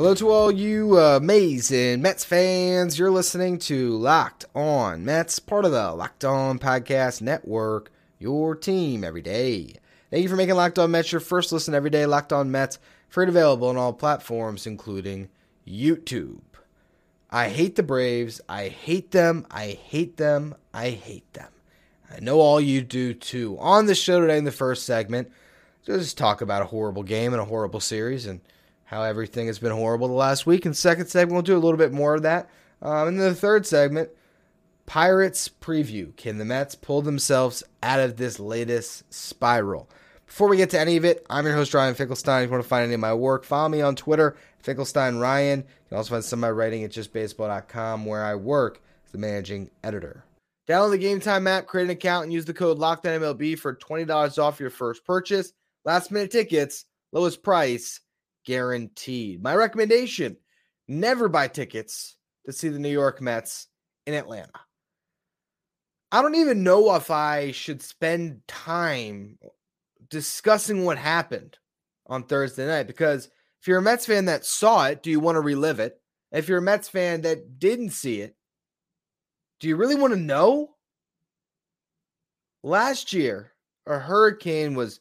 Hello to all you uh, amazing Mets fans. You're listening to Locked On Mets, part of the Locked On Podcast Network, your team every day. Thank you for making Locked On Mets your first listen every day. Locked On Mets, free and available on all platforms, including YouTube. I hate the Braves. I hate them. I hate them. I hate them. I know all you do too. On the show today, in the first segment, just talk about a horrible game and a horrible series and how everything has been horrible the last week. In second segment, we'll do a little bit more of that. Um, in the third segment, Pirates preview. Can the Mets pull themselves out of this latest spiral? Before we get to any of it, I'm your host, Ryan Finkelstein. If you want to find any of my work, follow me on Twitter, Finkelstein Ryan. You can also find some of my writing at justbaseball.com, where I work as the managing editor. Download the Game Time app, create an account, and use the code LOCKEDONMLB for $20 off your first purchase. Last minute tickets, lowest price guaranteed. My recommendation never buy tickets to see the New York Mets in Atlanta. I don't even know if I should spend time discussing what happened on Thursday night because if you're a Mets fan that saw it, do you want to relive it? If you're a Mets fan that didn't see it, do you really want to know? Last year, a hurricane was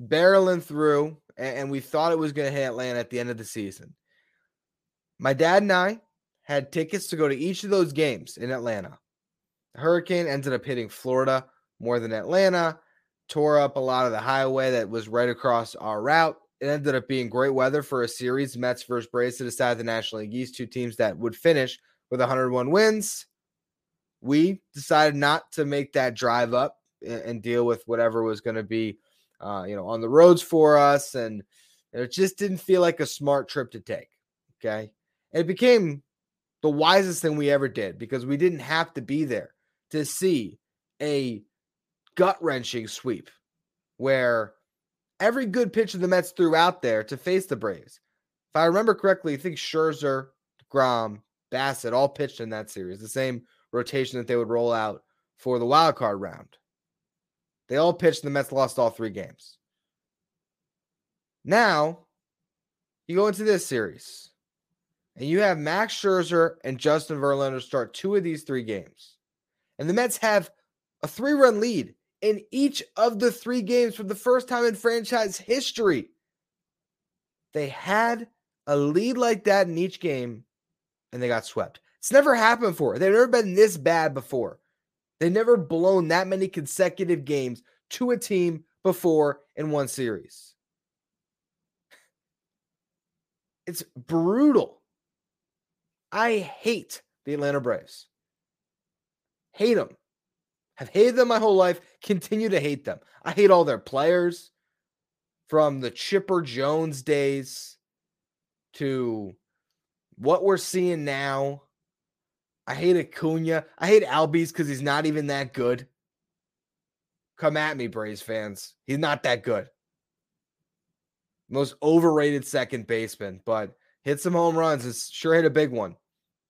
barreling through and we thought it was going to hit Atlanta at the end of the season. My dad and I had tickets to go to each of those games in Atlanta. The hurricane ended up hitting Florida more than Atlanta, tore up a lot of the highway that was right across our route. It ended up being great weather for a series, Mets versus Braves to decide the National League East, two teams that would finish with 101 wins. We decided not to make that drive up and deal with whatever was going to be uh, you know, on the roads for us. And it just didn't feel like a smart trip to take. Okay. It became the wisest thing we ever did because we didn't have to be there to see a gut wrenching sweep where every good pitch of the Mets threw out there to face the Braves. If I remember correctly, I think Scherzer, deGrom, Bassitt all pitched in that series, the same rotation that they would roll out for the wild card round. They all pitched, and the Mets lost all three games. Now, you go into this series, and you have Max Scherzer and Justin Verlander start two of these three games. And the Mets have a three run lead in each of the three games for the first time in franchise history. They had a lead like that in each game, and they got swept. It's never happened before. They've never been this bad before. They never blown that many consecutive games to a team before in one series. It's brutal. I hate the Atlanta Braves. Hate them. Have hated them my whole life. Continue to hate them. I hate all their players from the Chipper Jones days to what we're seeing now. I hate Acuna. I hate Albies because he's not even that good. Come at me, Braves fans. He's not that good. Most overrated second baseman, but hit some home runs. It's sure hit a big one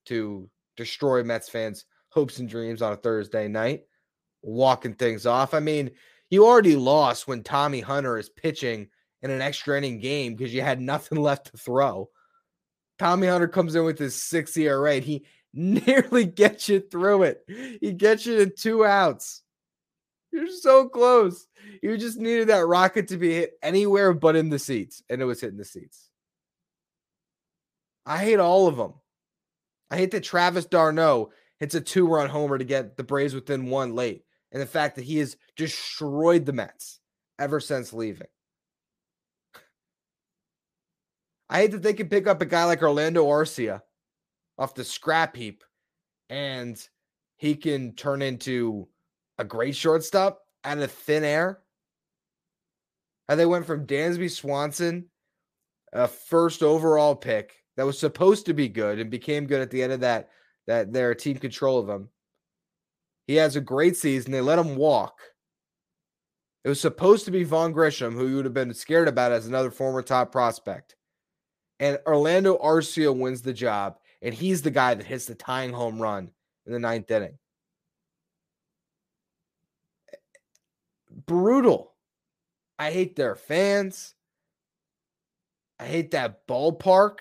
to destroy Mets fans' hopes and dreams on a Thursday night. Walking things off. I mean, you already lost when Tommy Hunter is pitching in an extra inning game because you had nothing left to throw. Tommy Hunter comes in with his six ERA. He nearly gets you through it. He gets you to two outs. You're so close. You just needed that rocket to be hit anywhere but in the seats, and it was hitting the seats. I hate all of them. I hate that Travis d'Arnaud hits a two run homer to get the Braves within one late, and the fact that he has destroyed the Mets ever since leaving. I hate that they can pick up a guy like Orlando Arcia off the scrap heap and he can turn into a great shortstop out of thin air. How they went from Dansby Swanson, a first overall pick that was supposed to be good and became good at the end of that that they're team control of him. He has a great season. They let him walk. It was supposed to be Vaughn Grissom, who you would have been scared about as another former top prospect. And Orlando Arcia wins the job, and he's the guy that hits the tying home run in the ninth inning. Brutal. I hate their fans. I hate that ballpark,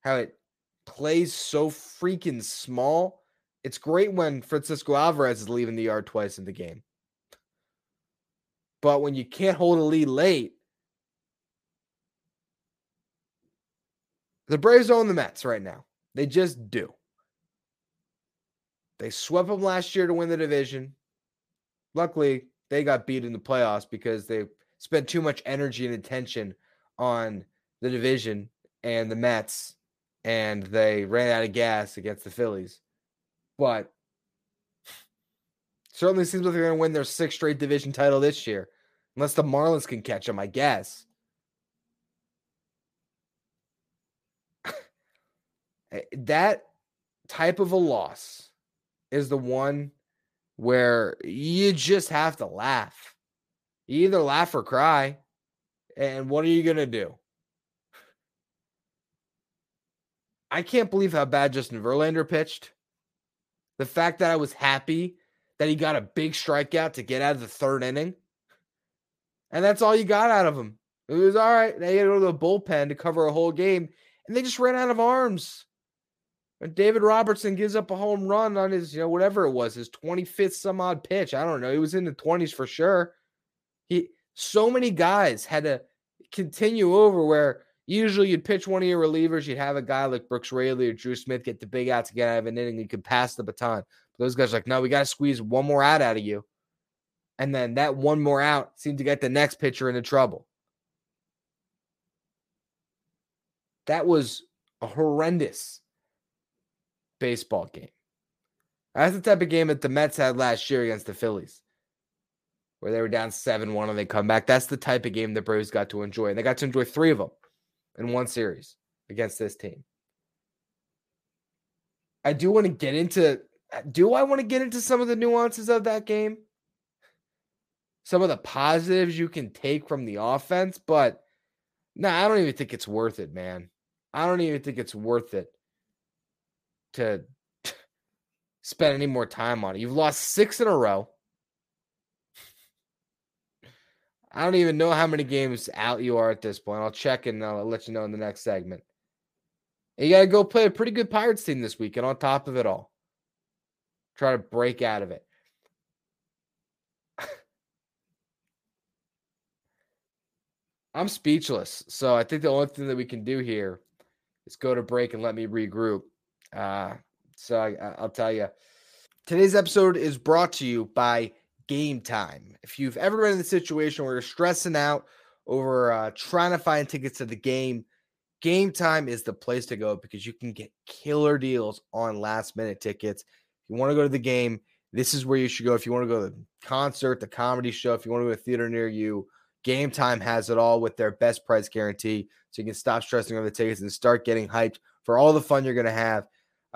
how it plays so freaking small. It's great when Francisco Alvarez is leaving the yard twice in the game. But when you can't hold a lead late, the Braves own the Mets right now. They just do. They swept them last year to win the division. Luckily, they got beat in the playoffs because they spent too much energy and attention on the division and the Mets, and they ran out of gas against the Phillies. But certainly seems like they're going to win their sixth straight division title this year, unless the Marlins can catch them, I guess. Eh, that type of a loss is the one where you just have to laugh. You either laugh or cry. And what are you going to do? I can't believe how bad Justin Verlander pitched. The fact that I was happy that he got a big strikeout to get out of the third inning. And that's all you got out of him. It was all right. They had to go to the bullpen to cover a whole game, and they just ran out of arms. And David Robertson gives up a home run on his, you know, whatever it was, his 25th some odd pitch. I don't know. He was in the 20s for sure. He so many guys had to continue over where usually you'd pitch one of your relievers, you'd have a guy like Brooks Raley or Drew Smith get the big outs again out of an inning, you could pass the baton. But those guys like, no, we got to squeeze one more out out of you. And then that one more out seemed to get the next pitcher into trouble. That was a horrendous baseball game. That's the type of game that the Mets had last year against the Phillies, where they were down 7 1 and they come back. That's the type of game the Braves got to enjoy. And they got to enjoy three of them in one series against this team. I do want to get into do I want to get into some of the nuances of that game? Some of the positives you can take from the offense, but no, nah, I don't even think it's worth it, man. I don't even think it's worth it to spend any more time on it. You've lost six in a row. I don't even know how many games out you are at this point. I'll check and I'll let you know in the next segment. And you got to go play a pretty good Pirates team this weekend on top of it all. Try to break out of it. I'm speechless. So I think the only thing that we can do here is go to break and let me regroup. Uh, so I, will tell you. Today's episode is brought to you by Game Time. If you've ever been in the situation where you're stressing out over uh, trying to find tickets to the game, Game Time is the place to go because you can get killer deals on last minute tickets. If you want to go to the game, this is where you should go. If you want to go to the concert, the comedy show, if you want to go to a theater near you, Game Time has it all with their best price guarantee. So you can stop stressing over the tickets and start getting hyped for all the fun you're going to have.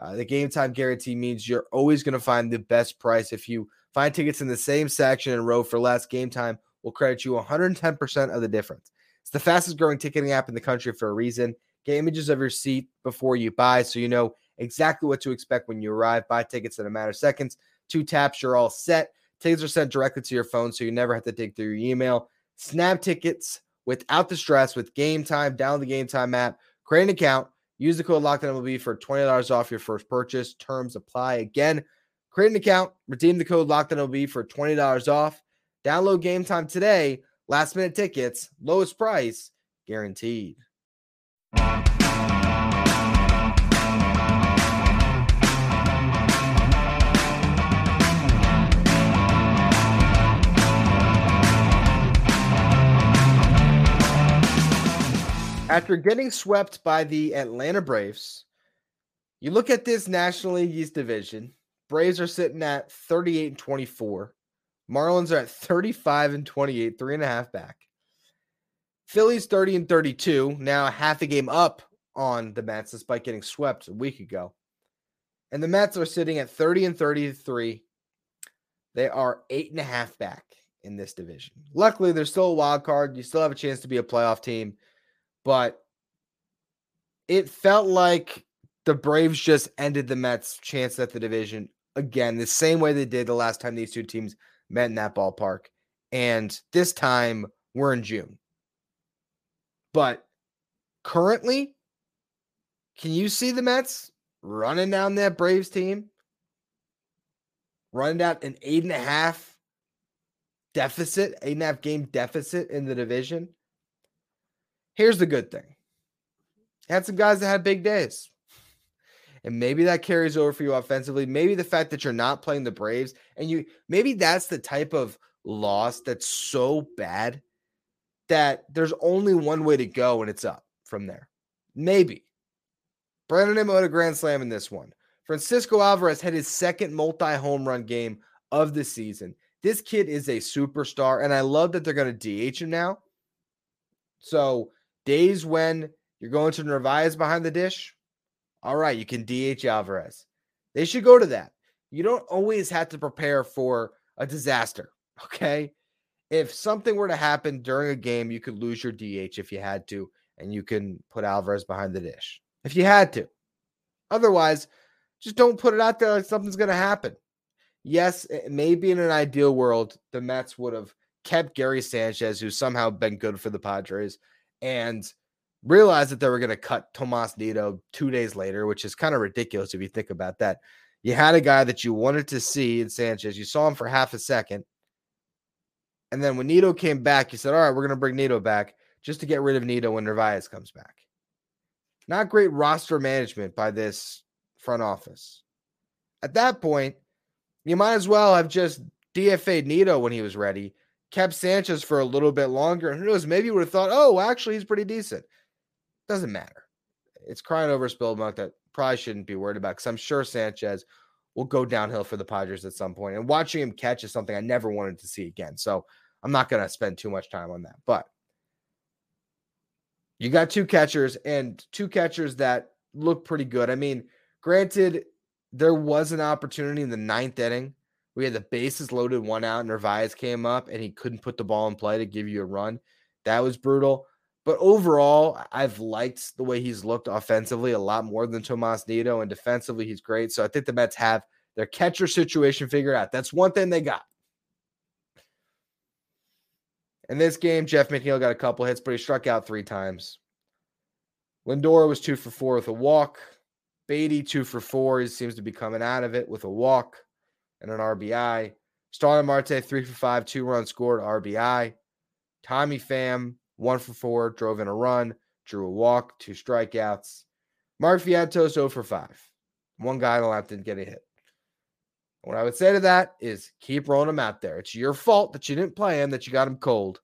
Uh, the game time guarantee means you're always going to find the best price. If you find tickets in the same section and row for less, game time will credit you 110% of the difference. It's the fastest growing ticketing app in the country for a reason. Get images of your seat before you buy so you know exactly what to expect when you arrive. Buy tickets in a matter of seconds. Two taps, you're all set. Tickets are sent directly to your phone so you never have to dig through your email. Snap tickets without the stress with Game Time. Download the Game Time app, create an account Use the code LOCKEDON for $20 off your first purchase. Terms apply. Again, create an account, redeem the code LOCKEDON for $20 off. Download game time today. Last minute tickets, lowest price guaranteed. After getting swept by the Atlanta Braves, you look at this National League East division. Braves are sitting at 38 and 24. Marlins are at 35 and 28, three and a half back. Phillies 30 and 32, now half a game up on the Mets despite getting swept a week ago. And the Mets are sitting at 30 and 33. They are eight and a half back in this division. Luckily, there's still a wild card. You still have a chance to be a playoff team, but it felt like the Braves just ended the Mets' chance at the division again, the same way they did the last time these two teams met in that ballpark. And this time we're in June. But currently, can you see the Mets running down that Braves team? Running down an eight and a half deficit, eight and a half game deficit in the division. Here's the good thing. Had some guys that had big days. And maybe that carries over for you offensively. Maybe the fact that you're not playing the Braves and you maybe that's the type of loss that's so bad that there's only one way to go and it's up from there. Maybe. Brandon Nimmo had a grand slam in this one. Francisco Alvarez had his second multi home run game of the season. This kid is a superstar, and I love that they're going to DH him now. So, days when you're going to Narvaez behind the dish, all right, you can DH Alvarez. They should go to that. You don't always have to prepare for a disaster, okay? If something were to happen during a game, you could lose your DH if you had to, and you can put Alvarez behind the dish if you had to. Otherwise, just don't put it out there like something's going to happen. Yes, maybe in an ideal world, the Mets would have kept Gary Sanchez, who's somehow been good for the Padres, and realized that they were going to cut Tomas Nido two days later, which is kind of ridiculous if you think about that. You had a guy that you wanted to see in Sanchez. You saw him for half a second. And then when Nido came back, you said, All right, we're going to bring Nido back just to get rid of Nido when Narvaez comes back. Not great roster management by this front office. At that point, you might as well have just DFA'd Nido when he was ready, kept Sanchez for a little bit longer. And who knows, maybe you would have thought, oh, actually, he's pretty decent. Doesn't matter. It's crying over spilled milk that probably shouldn't be worried about because I'm sure Sanchez will go downhill for the Padres at some point. And watching him catch is something I never wanted to see again. So I'm not going to spend too much time on that. But you got two catchers and two catchers that look pretty good. I mean, granted, there was an opportunity in the ninth inning. We had the bases loaded, one out. Narvaez came up and he couldn't put the ball in play to give you a run. That was brutal. But overall, I've liked the way he's looked offensively a lot more than Tomas Nido, and defensively, he's great. So I think the Mets have their catcher situation figured out. That's one thing they got. In this game, Jeff McNeil got a couple hits, but he struck out three times. Lindor was two for four with a walk. Baty, two for four. He seems to be coming out of it with a walk and an RBI. Starling Marte, three for five, two runs scored, RBI. Tommy Pham, one for four, drove in a run, drew a walk, two strikeouts. Mark Vientos 0 for 5. One guy on the lap didn't get a hit. What I would say to that is keep rolling him out there. It's your fault that you didn't play him, that you got him cold.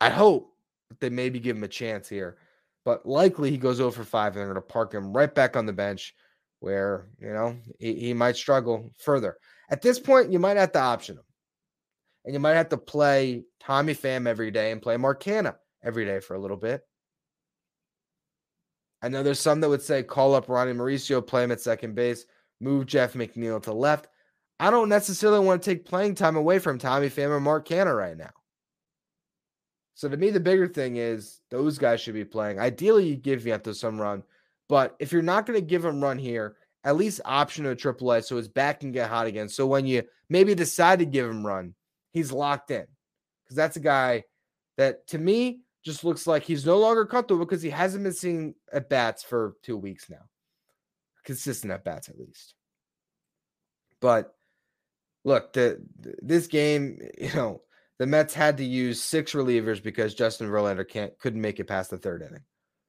I hope that they maybe give him a chance here, but likely he goes oh over 5 and they're going to park him right back on the bench where, you know, he, he might struggle further. At this point, you might have to option him and you might have to play Tommy Pham every day and play Mark Canha every day for a little bit. I know there's some that would say call up Ronnie Mauricio, play him at second base, move Jeff McNeil to left. I don't necessarily want to take playing time away from Tommy Pham or Mark Canha right now. So to me, the bigger thing is those guys should be playing. Ideally, you give Vientos some run, but if you're not going to give him run here, at least option a triple A so his back can get hot again. So when you maybe decide to give him run, he's locked in because that's a guy that to me just looks like he's no longer comfortable because he hasn't been seeing at bats for two weeks now, consistent at bats at least. But look, the, this game, you know, the Mets had to use six relievers because Justin Verlander can't couldn't make it past the third inning.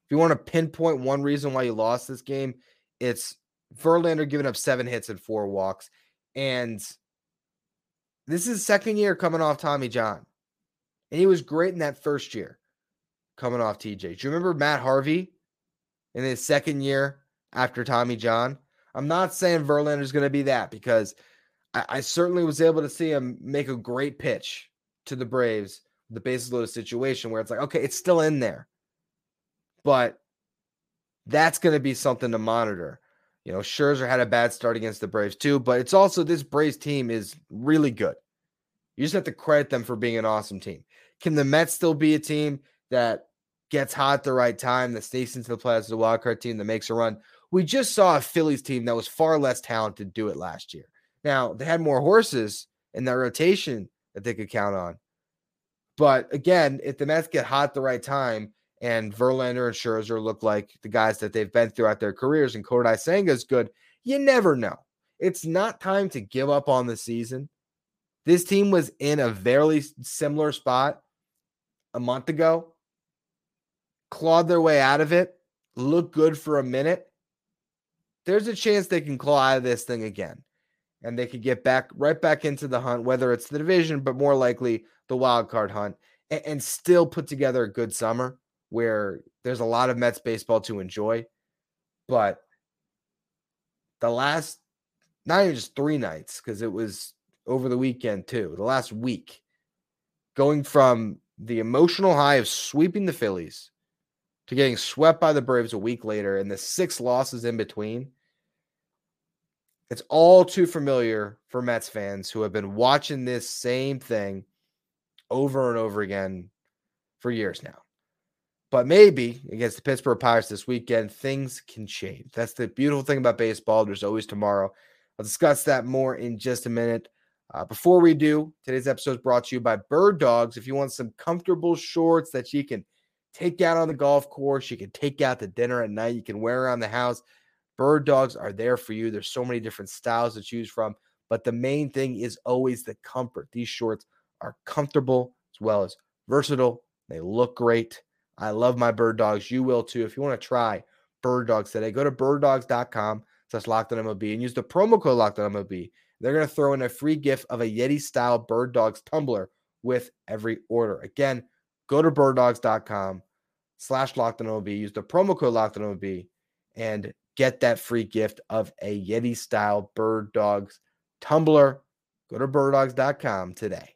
If you want to pinpoint one reason why you lost this game, it's Verlander giving up seven hits and four walks, and this is second year coming off Tommy John. And he was great in that first year coming off TJ. Do you remember Matt Harvey in his second year after Tommy John? I'm not saying Verlander's going to be that because I, I, certainly was able to see him make a great pitch to the Braves, the bases loaded situation where it's like, okay, it's still in there. But that's going to be something to monitor. You know, Scherzer had a bad start against the Braves too, but it's also this Braves team is really good. You just have to credit them for being an awesome team. Can the Mets still be a team that gets hot at the right time, that sneaks into the playoffs as a wild card team that makes a run? We just saw a Phillies team that was far less talented do it last year. Now, they had more horses in their rotation that they could count on. But again, if the Mets get hot at the right time and Verlander and Scherzer look like the guys that they've been throughout their careers and Kodai Senga is good, you never know. It's not time to give up on the season. This team was in a very similar spot a month ago, clawed their way out of it, looked good for a minute. There's a chance they can claw out of this thing again and they could get back right back into the hunt, whether it's the division, but more likely the wild card hunt, and, and still put together a good summer where there's a lot of Mets baseball to enjoy. But the last, not even just three nights, because it was over the weekend too, the last week, going from the emotional high of sweeping the Phillies to getting swept by the Braves a week later and the six losses in between it's all too familiar for Mets fans who have been watching this same thing over and over again for years now. But maybe against the Pittsburgh Pirates this weekend, things can change. That's the beautiful thing about baseball. There's always tomorrow. I'll discuss that more in just a minute. Uh, before we do, today's episode is brought to you by Bird Dogs. If you want some comfortable shorts that you can take out on the golf course, you can take out to dinner at night, you can wear around the house Bird dogs are there for you. There's so many different styles to choose from, but the main thing is always the comfort. These shorts are comfortable as well as versatile. They look great. I love my bird dogs. You will too. If you want to try bird dogs today, go to birddogs.com slash locked on MLB and use the promo code locked on MLB. They're going to throw in a free gift of a Yeti style bird dogs tumbler with every order. Again, go to birddogs.com slash locked on MLB. Use the promo code locked on MLB and get that free gift of a Yeti style Bird Dogs tumbler. Go to birddogs.com today.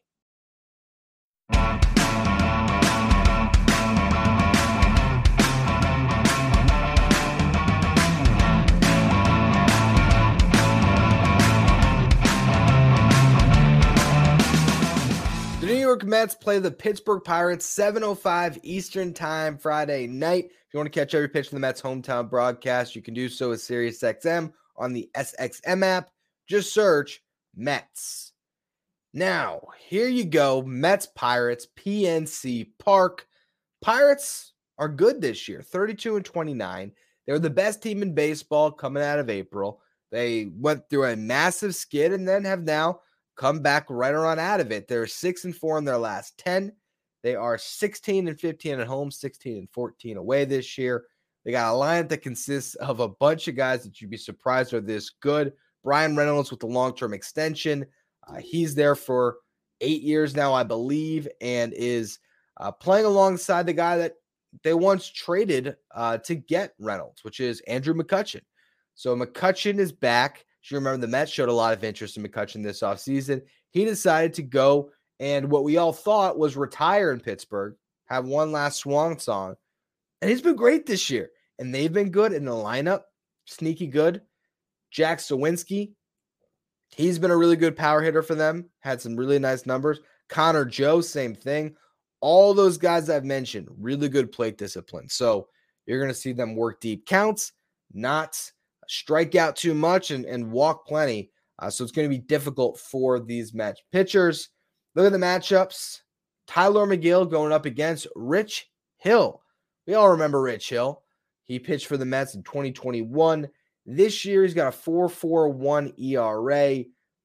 York Mets play the Pittsburgh Pirates 7:05 Eastern Time Friday night. If you want to catch every pitch from the Mets hometown broadcast, you can do so with SiriusXM on the SXM app. Just search Mets. Now, here you go, Mets Pirates PNC Park. Pirates are good this year, 32 and 29. They're the best team in baseball coming out of April. They went through a massive skid and then have now come back right around out of it. They're six and four in their last 10. They are 16 and 15 at home, 16 and 14 away this year. They got a lineup that consists of a bunch of guys that you'd be surprised are this good. Bryan Reynolds with the long term extension. Uh, he's there for eight years now, I believe, and is uh, playing alongside the guy that they once traded uh, to get Reynolds, which is Andrew McCutchen. So McCutchen is back. You remember, the Mets showed a lot of interest in McCutchen this offseason. He decided to go and what we all thought was retire in Pittsburgh, have one last swan song. And he's been great this year. And they've been good in the lineup, sneaky good. Jack Suwinski, he's been a really good power hitter for them, had some really nice numbers. Connor Joe, same thing. All those guys I've mentioned, really good plate discipline. So you're going to see them work deep counts, not strike out too much and, and walk plenty. Uh, so it's going to be difficult for these Mets pitchers. Look at the matchups. Tylor Megill going up against Rich Hill. We all remember Rich Hill. He pitched for the Mets in 2021. This year, he's got a 4.41 ERA,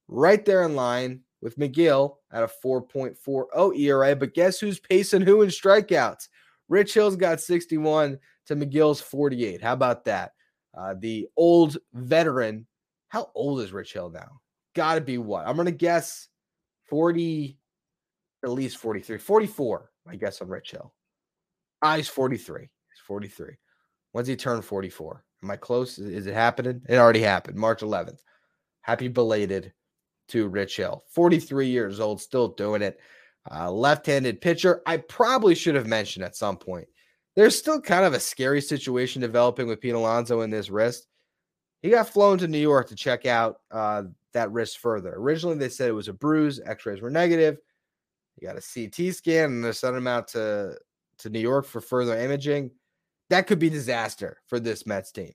right there in line with Megill at a 4.40 ERA. But guess who's pacing who in strikeouts? Rich Hill's got 61 to Megill's 48. How about that? Uh, the old veteran. How old is Rich Hill now? Got to be what? I'm going to guess 40, at least 43, 44, I guess, on Rich Hill. Ah, he's 43. He's 43. When's he turn 44? Am I close? Is it happening? It already happened, March 11th. Happy belated to Rich Hill. 43 years old, still doing it. Uh, left handed pitcher. I probably should have mentioned at some point. There's still kind of a scary situation developing with Pete Alonso in this wrist. he got flown to New York to check out uh, that wrist further. Originally, they said it was a bruise. X-rays were negative. You got a CT scan, and they sent him out to to New York for further imaging. That could be disaster for this Mets team.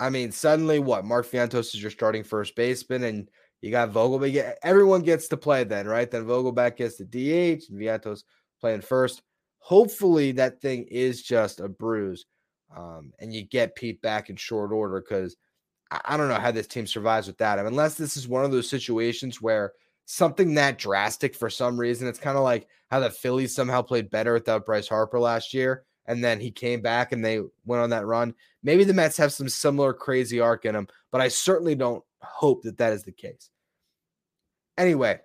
I mean, suddenly what? Mark Vientos is your starting first baseman, and you got Vogelbach. Everyone gets to play then, right? Then Vogelbach gets the DH, and Vientos playing first. Hopefully, that thing is just a bruise, um, and you get Pete back in short order because I, I don't know how this team survives with that. I mean, unless this is one of those situations where something that drastic for some reason, it's kind of like how the Phillies somehow played better without Bryce Harper last year and then he came back and they went on that run. Maybe the Mets have some similar crazy arc in them, but I certainly don't hope that that is the case. Anyway,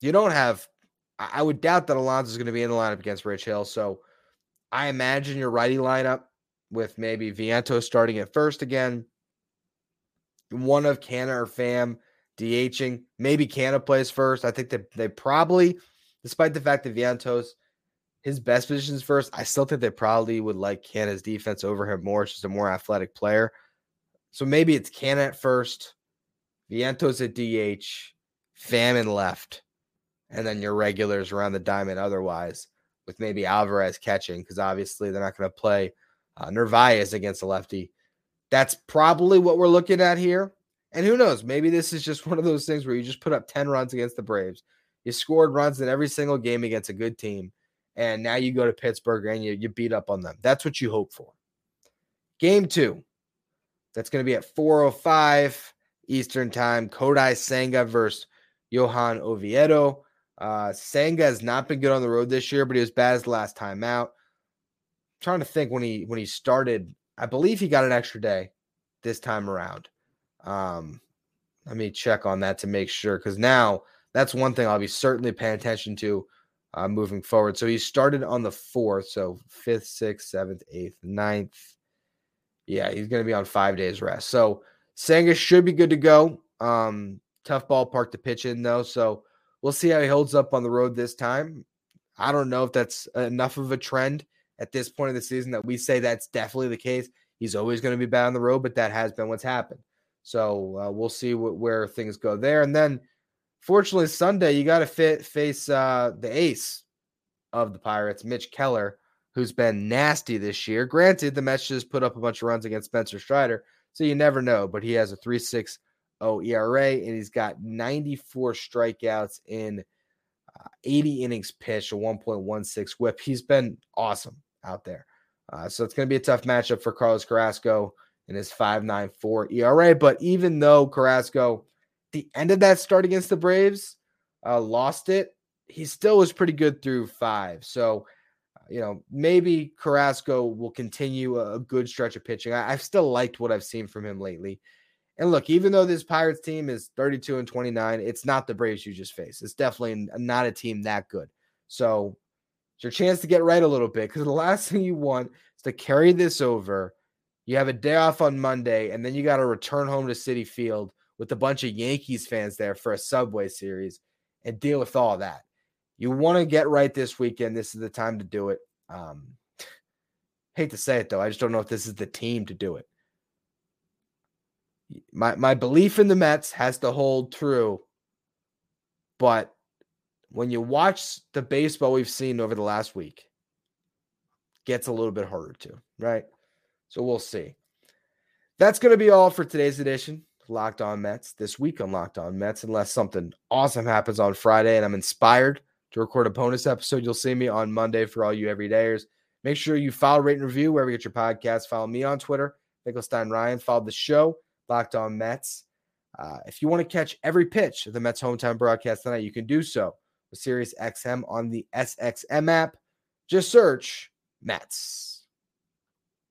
you don't have. I would doubt that Alonso is going to be in the lineup against Rich Hill. So I imagine your righty lineup with maybe Vientos starting at first again. One of Canha or Pham DHing. Maybe Canha plays first. I think that they probably, despite the fact that Vientos his best positions first. I still think they probably would like Canha's defense over him more. It's just a more athletic player. So maybe it's Canha at first, Vientos at DH, Pham in left, and then your regulars around the diamond otherwise, with maybe Alvarez catching, because obviously they're not going to play uh, Narvaez against a lefty. That's probably what we're looking at here. And who knows? Maybe this is just one of those things where you just put up 10 runs against the Braves. You scored runs in every single game against a good team and now you go to Pittsburgh and you, you beat up on them. That's what you hope for. Game two, that's going to be at 4.05 Eastern Time. Kodai Senga versus Johan Oviedo. Uh, Senga has not been good on the road this year, but he was bad as the last time out. I'm trying to think when he when he started, I believe he got an extra day this time around. Um, let me check on that to make sure because now that's one thing I'll be certainly paying attention to uh, moving forward. So he started on the fourth, so fifth, sixth, seventh, eighth, ninth. Yeah, he's going to be on five days rest. So Senga should be good to go. Um, tough ballpark to pitch in though, so we'll see how he holds up on the road this time. I don't know if that's enough of a trend at this point of the season that we say that's definitely the case. He's always going to be bad on the road, but that has been what's happened. So uh, we'll see where things go there. And then Fortunately, Sunday you got to face uh, the ace of the Pirates, Mitch Keller, who's been nasty this year. Granted, the Mets just put up a bunch of runs against Spencer Strider, so you never know. But he has a 3.60 ERA and he's got 94 strikeouts in uh, 80 innings pitched, a 1.16 WHIP. He's been awesome out there. Uh, so it's going to be a tough matchup for Carlos Carrasco in his 5.94 ERA. But even though Carrasco the end of that start against the Braves, uh, lost it. He still was pretty good through five. So, you know, maybe Carrasco will continue a, good stretch of pitching. I, I've still liked what I've seen from him lately. And look, even though this Pirates team is 32 and 29, it's not the Braves you just faced. It's definitely not a team that good. So it's your chance to get right a little bit because the last thing you want is to carry this over. You have a day off on Monday, and then you got to return home to Citi Field with a bunch of Yankees fans there for a Subway series and deal with all that. You want to get right this weekend. This is the time to do it. Um, hate to say it though, I just don't know if this is the team to do it. My my belief in the Mets has to hold true, but when you watch the baseball we've seen over the last week, gets a little bit harder to, right? So we'll see. That's going to be all for today's edition. Locked On Mets this week on Locked On Mets, unless something awesome happens on Friday and I'm inspired to record a bonus episode. You'll see me on Monday for all you everydayers. Make sure you follow, rate, and review wherever you get your podcast. Follow me on Twitter, Finkelstein Ryan. Follow the show, Locked On Mets. Uh, if you want to catch every pitch of the Mets hometown broadcast tonight, you can do so with Sirius XM on the SXM app. Just search Mets.